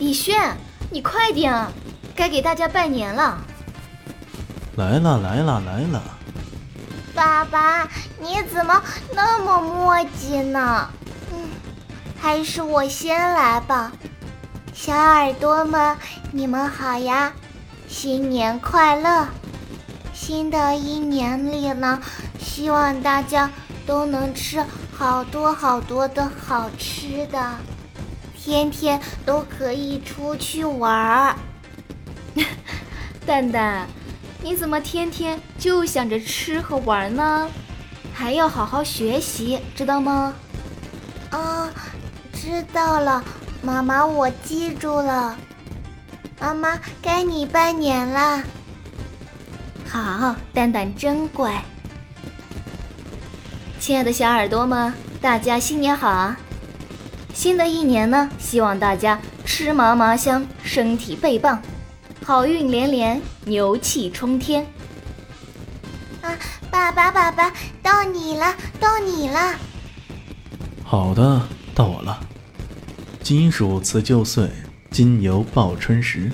李炫，你快点，该给大家拜年了。来了来了来了！爸爸，你怎么那么磨叽呢？嗯，还是我先来吧。小耳朵们，你们好呀，新年快乐！新的一年里呢，希望大家都能吃好多好多的好吃的，天天都可以出去玩儿。蛋蛋，你怎么天天就想着吃和玩呢？还要好好学习，知道吗？啊，知道了。妈妈，我记住了。妈妈，该你拜年啦。好，蛋蛋真乖。亲爱的小耳朵们，大家新年好啊！新的一年呢，希望大家吃嘛嘛香，身体倍棒，好运连连，牛气冲天。啊，爸爸，爸爸，到你了，到你了。好的，到我了。金鼠辞旧岁，金牛报春时。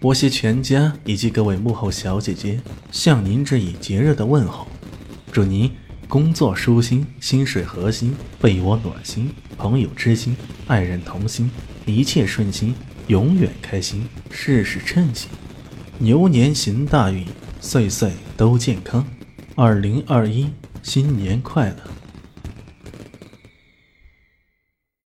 我携全家以及各位幕后小姐姐，向您致以节日的问候，祝您工作舒心，薪水核心，被窝暖心，朋友知心，爱人同心，一切顺心，永远开心，事事称心，牛年行大运，岁岁都健康。二零二一，新年快乐！